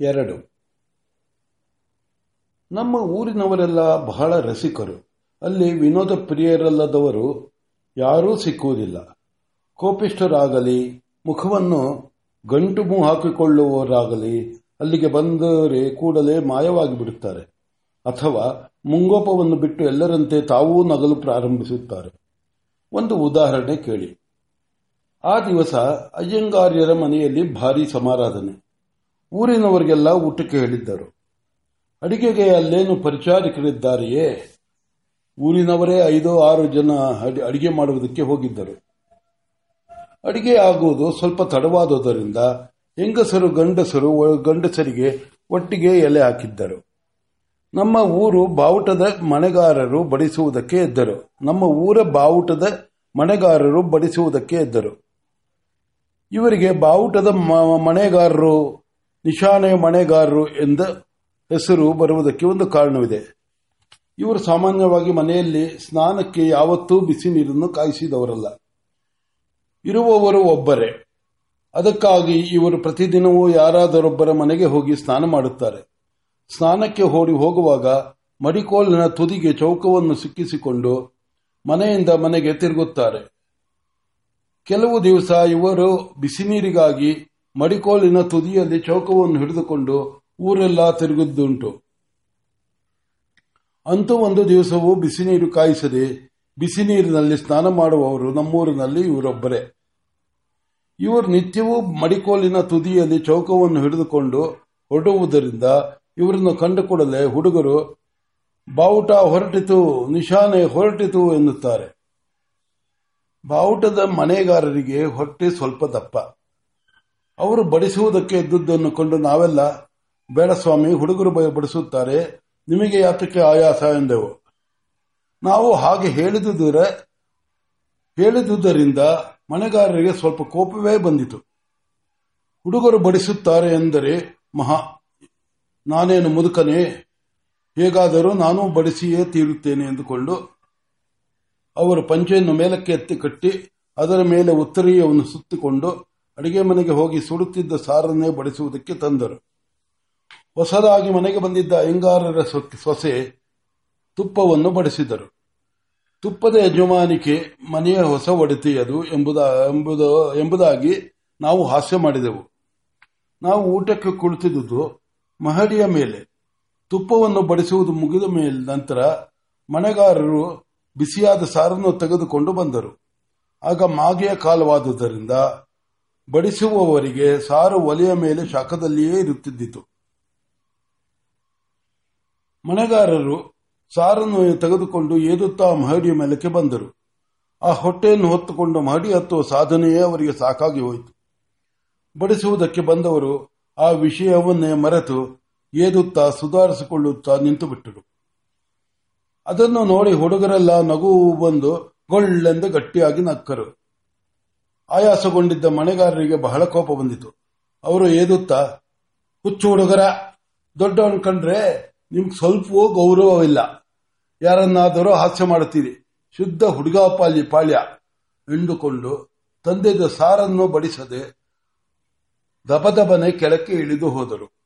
ಎರಡು. ನಮ್ಮ ಊರಿನವರೆಲ್ಲ ಬಹಳ ರಸಿಕರು. ಅಲ್ಲಿ ವಿನೋದ ಪ್ರಿಯರಲ್ಲದವರು ಯಾರೂ ಸಿಕ್ಕುವುದಿಲ್ಲ. ಕೋಪಿಷ್ಠರಾಗಲಿ, ಮುಖವನ್ನು ಗಂಟು ಮೂ ಹಾಕಿಕೊಳ್ಳುವವರಾಗಲಿ, ಅಲ್ಲಿಗೆ ಬಂದರೆ ಕೂಡಲೇ ಮಾಯವಾಗಿ ಬಿಡುತ್ತಾರೆ. ಅಥವಾ ಮುಂಗೋಪವನ್ನು ಬಿಟ್ಟು ಎಲ್ಲರಂತೆ ತಾವೂ ನಗಲು ಪ್ರಾರಂಭಿಸುತ್ತಾರೆ. ಒಂದು ಉದಾಹರಣೆ ಕೇಳಿ. ಆ ದಿವಸ ಅಯ್ಯಂಗಾರ್ಯರ ಮನೆಯಲ್ಲಿ ಭಾರೀ ಸಮಾರಾಧನೆ. ಊರಿನವರಿಗೆಲ್ಲ ಊಟಕ್ಕೆ ಹೇಳಿದ್ದರು. ಅಡಿಗೆಗೆ ಅಲ್ಲೇನು ಪರಿಚಾರಿಕರಿದ್ದಾರೆಯೇ? ಊರಿನವರೇ ಐದು ಆರು ಜನ ಅಡಿಗೆ ಮಾಡುವುದಕ್ಕೆ ಹೋಗಿದ್ದರು. ಅಡಿಗೆ ಆಗುವುದು ಸ್ವಲ್ಪ ತಡವಾದುದರಿಂದ ಹೆಂಗಸರು ಗಂಡಸರು ಗಂಡಸರಿಗೆ ಒಟ್ಟಿಗೆ ಎಲೆ ಹಾಕಿದ್ದರು. ನಮ್ಮ ಊರು ಬಾವುಟದ ಮನೆಗಾರರು ಬಡಿಸುವುದಕ್ಕೆ ಎದ್ದರು. ನಮ್ಮ ಊರ ಬಾವುಟದ ಮನೆಗಾರರು ಬಡಿಸುವುದಕ್ಕೆ ಎದ್ದರು. ಇವರಿಗೆ ಬಾವುಟದ ಮನೆಗಾರರು ನಿಶಾನೆ ಮನೆಗಾರರು ಎಂದ ಹೆಸರು ಬರುವುದಕ್ಕೆ ಒಂದು ಕಾರಣವಿದೆ. ಇವರು ಸಾಮಾನ್ಯವಾಗಿ ಮನೆಯಲ್ಲಿ ಸ್ನಾನಕ್ಕೆ ಯಾವತ್ತೂ ಬಿಸಿ ನೀರನ್ನು ಕಾಯಿಸಿದವರಲ್ಲ. ಇರುವವರು ಒಬ್ಬರೇ. ಅದಕ್ಕಾಗಿ ಇವರು ಪ್ರತಿದಿನವೂ ಯಾರಾದರೊಬ್ಬರ ಮನೆಗೆ ಹೋಗಿ ಸ್ನಾನ ಮಾಡುತ್ತಾರೆ. ಸ್ನಾನಕ್ಕೆ ಓಡಿ ಹೋಗುವಾಗ ಮಡಿಕೋಲಿನ ತುದಿಗೆ ಚೌಕವನ್ನು ಸಿಕ್ಕಿಸಿಕೊಂಡು ಮನೆಯಿಂದ ಮನೆಗೆ ತಿರುಗುತ್ತಾರೆ. ಕೆಲವು ದಿವಸ ಇವರು ಬಿಸಿ ನೀರಿಗಾಗಿ ಮಡಿಕೋಲಿನ ತುದಿಯಲ್ಲಿ ಚೌಕವನ್ನು ಹಿಡಿದುಕೊಂಡು ಊರೆಲ್ಲ ತಿರುಗಿದ್ದುಂಟು. ಅಂತೂ ಒಂದು ದಿವಸವೂ ಬಿಸಿ ನೀರು ಕಾಯಿಸದೆ ಬಿಸಿ ನೀರಿನಲ್ಲಿ ಸ್ನಾನ ಮಾಡುವವರು ನಮ್ಮೂರಿನಲ್ಲಿ ಇವರೊಬ್ಬರೇ. ಇವರು ನಿತ್ಯವೂ ಮಡಿಕೋಲಿನ ತುದಿಯಲ್ಲಿ ಚೌಕವನ್ನು ಹಿಡಿದುಕೊಂಡು ಹೊರಡುವುದರಿಂದ ಇವರನ್ನು ಕಂಡು ಹುಡುಗರು, ಬಾವುಟ ಹೊರಟಿತು, ನಿಶಾನೆ ಹೊರಟಿತು ಎನ್ನುತ್ತಾರೆ. ಬಾವುಟದ ಮನೆಗಾರರಿಗೆ ಹೊಟ್ಟೆ ಸ್ವಲ್ಪ ದಪ್ಪ. ಅವರು ಬಡಿಸುವುದಕ್ಕೆ ಇದ್ದುದನ್ನು ಕೊಂಡು ನಾವೆಲ್ಲ, ಬೇಡ ಸ್ವಾಮಿ, ಹುಡುಗರು ಬಡಿಸುತ್ತಾರೆ, ನಿಮಗೆ ಯಾತಕ್ಕೆ ಆಯಾಸ ಎಂದೆವು. ನಾವು ಹಾಗೆ ಹೇಳಿದುದರ, ಹೇಳಿದುದರಿಂದ ಮನೆಗಾರರಿಗೆ ಸ್ವಲ್ಪ ಕೋಪವೇ ಬಂದಿತು. ಹುಡುಗರು ಬಡಿಸುತ್ತಾರೆ ಎಂದರೆ, ಮಹಾ, ನಾನೇನು ಮುದುಕನೇ? ಹೇಗಾದರೂ ನಾನು ಬಡಿಸಿಯೇ ತೀರುತ್ತೇನೆ ಎಂದುಕೊಂಡು, ಅವರು ಪಂಚೆಯನ್ನು ಮೇಲಕ್ಕೆ ಎತ್ತಿ ಕಟ್ಟಿ, ಅದರ ಮೇಲೆ ಉತ್ತರೀಯವನ್ನು ಸುತ್ತಿಕೊಂಡು ಅಡಿಗೆ ಮನೆಗೆ ಹೋಗಿ ಸುಡುತ್ತಿದ್ದ ಸಾರನ್ನೇ ಬಡಿಸುವುದಕ್ಕೆ ತಂದರು. ಹೊಸದಾಗಿ ಮನೆಗೆ ಬಂದಿದ್ದ ಅಯ್ಯಂಗಾರರ ಸೊಸೆ ತುಪ್ಪವನ್ನು ಬಡಿಸಿದರು. ತುಪ್ಪದ ಯಜಮಾನಿಕೆ ಮನೆಯ ಹೊಸ ಒಡೆತಿಯದು ಎಂಬುದಾಗಿ ನಾವು ಹಾಸ್ಯ ಮಾಡಿದೆವು. ನಾವು ಊಟಕ್ಕೆ ಕುಳಿತಿದ್ದುದು ಮಹಡಿಯ ಮೇಲೆ. ತುಪ್ಪವನ್ನು ಬಡಿಸುವುದು ಮುಗಿದ ಮೇಲೆ ನಂತರ ಮನೆಗಾರರು ಬಿಸಿಯಾದ ಸಾರನ್ನು ತೆಗೆದುಕೊಂಡು ಬಂದರು. ಆಗ ಮಾಗೆಯ ಕಾಲವಾದುದರಿಂದ ಬಡಿಸುವವರಿಗೆ ಸಾರು ಒಲೆಯ ಮೇಲೆ ಶಾಖದಲ್ಲಿಯೇ ಇರುತ್ತಿದ್ದಿತು. ಮನೆಗಾರರು ಸಾರನ್ನು ತೆಗೆದುಕೊಂಡು ಏದುತ್ತಾ ಮಹಡಿಯ ಮೇಲಕ್ಕೆ ಬಂದರು. ಆ ಹೊಟ್ಟೆಯನ್ನು ಹೊತ್ತುಕೊಂಡು ಮಹಡಿ ಹತ್ತುವ ಸಾಧನೆಯೇ ಅವರಿಗೆ ಸಾಕಾಗಿ ಹೋಯಿತು. ಬಡಿಸುವುದಕ್ಕೆ ಬಂದವರು ಆ ವಿಷಯವನ್ನೇ ಮರೆತು ಏದುತ್ತಾ ಸುಧಾರಿಸಿಕೊಳ್ಳುತ್ತಾ ನಿಂತು ಬಿಟ್ಟರು ಅದನ್ನು ನೋಡಿ ಹುಡುಗರೆಲ್ಲ ನಗು ಬಂದು ಗೊಳ್ಳೆಂದು ಗಟ್ಟಿಯಾಗಿ ನಕ್ಕರು. ಆಯಾಸಗೊಂಡಿದ್ದ ಮನೆಗಾರರಿಗೆ ಬಹಳ ಕೋಪ ಬಂದಿತು. ಅವರು ಏದುತ್ತಾ, ಹುಚ್ಚು ಹುಡುಗರ, ದೊಡ್ಡವನ್ ಕಂಡ್ರೆ ನಿಮ್ಗೆ ಸ್ವಲ್ಪವೂ ಗೌರವವಿಲ್ಲ ಯಾರನ್ನಾದರೂ ಹಾಸ್ಯ ಮಾಡುತ್ತೀರಿ. ಶುದ್ಧ ಹುಡುಗಾಪಾಲಿ ಪಾಳ್ಯ ಎಂದುಕೊಂಡು ತಂದೆದ ಸಾರನ್ನು ಬಡಿಸದೆ ದಬದಬನೆ ಕೆಳಕ್ಕೆ ಇಳಿದು ಹೋದರು.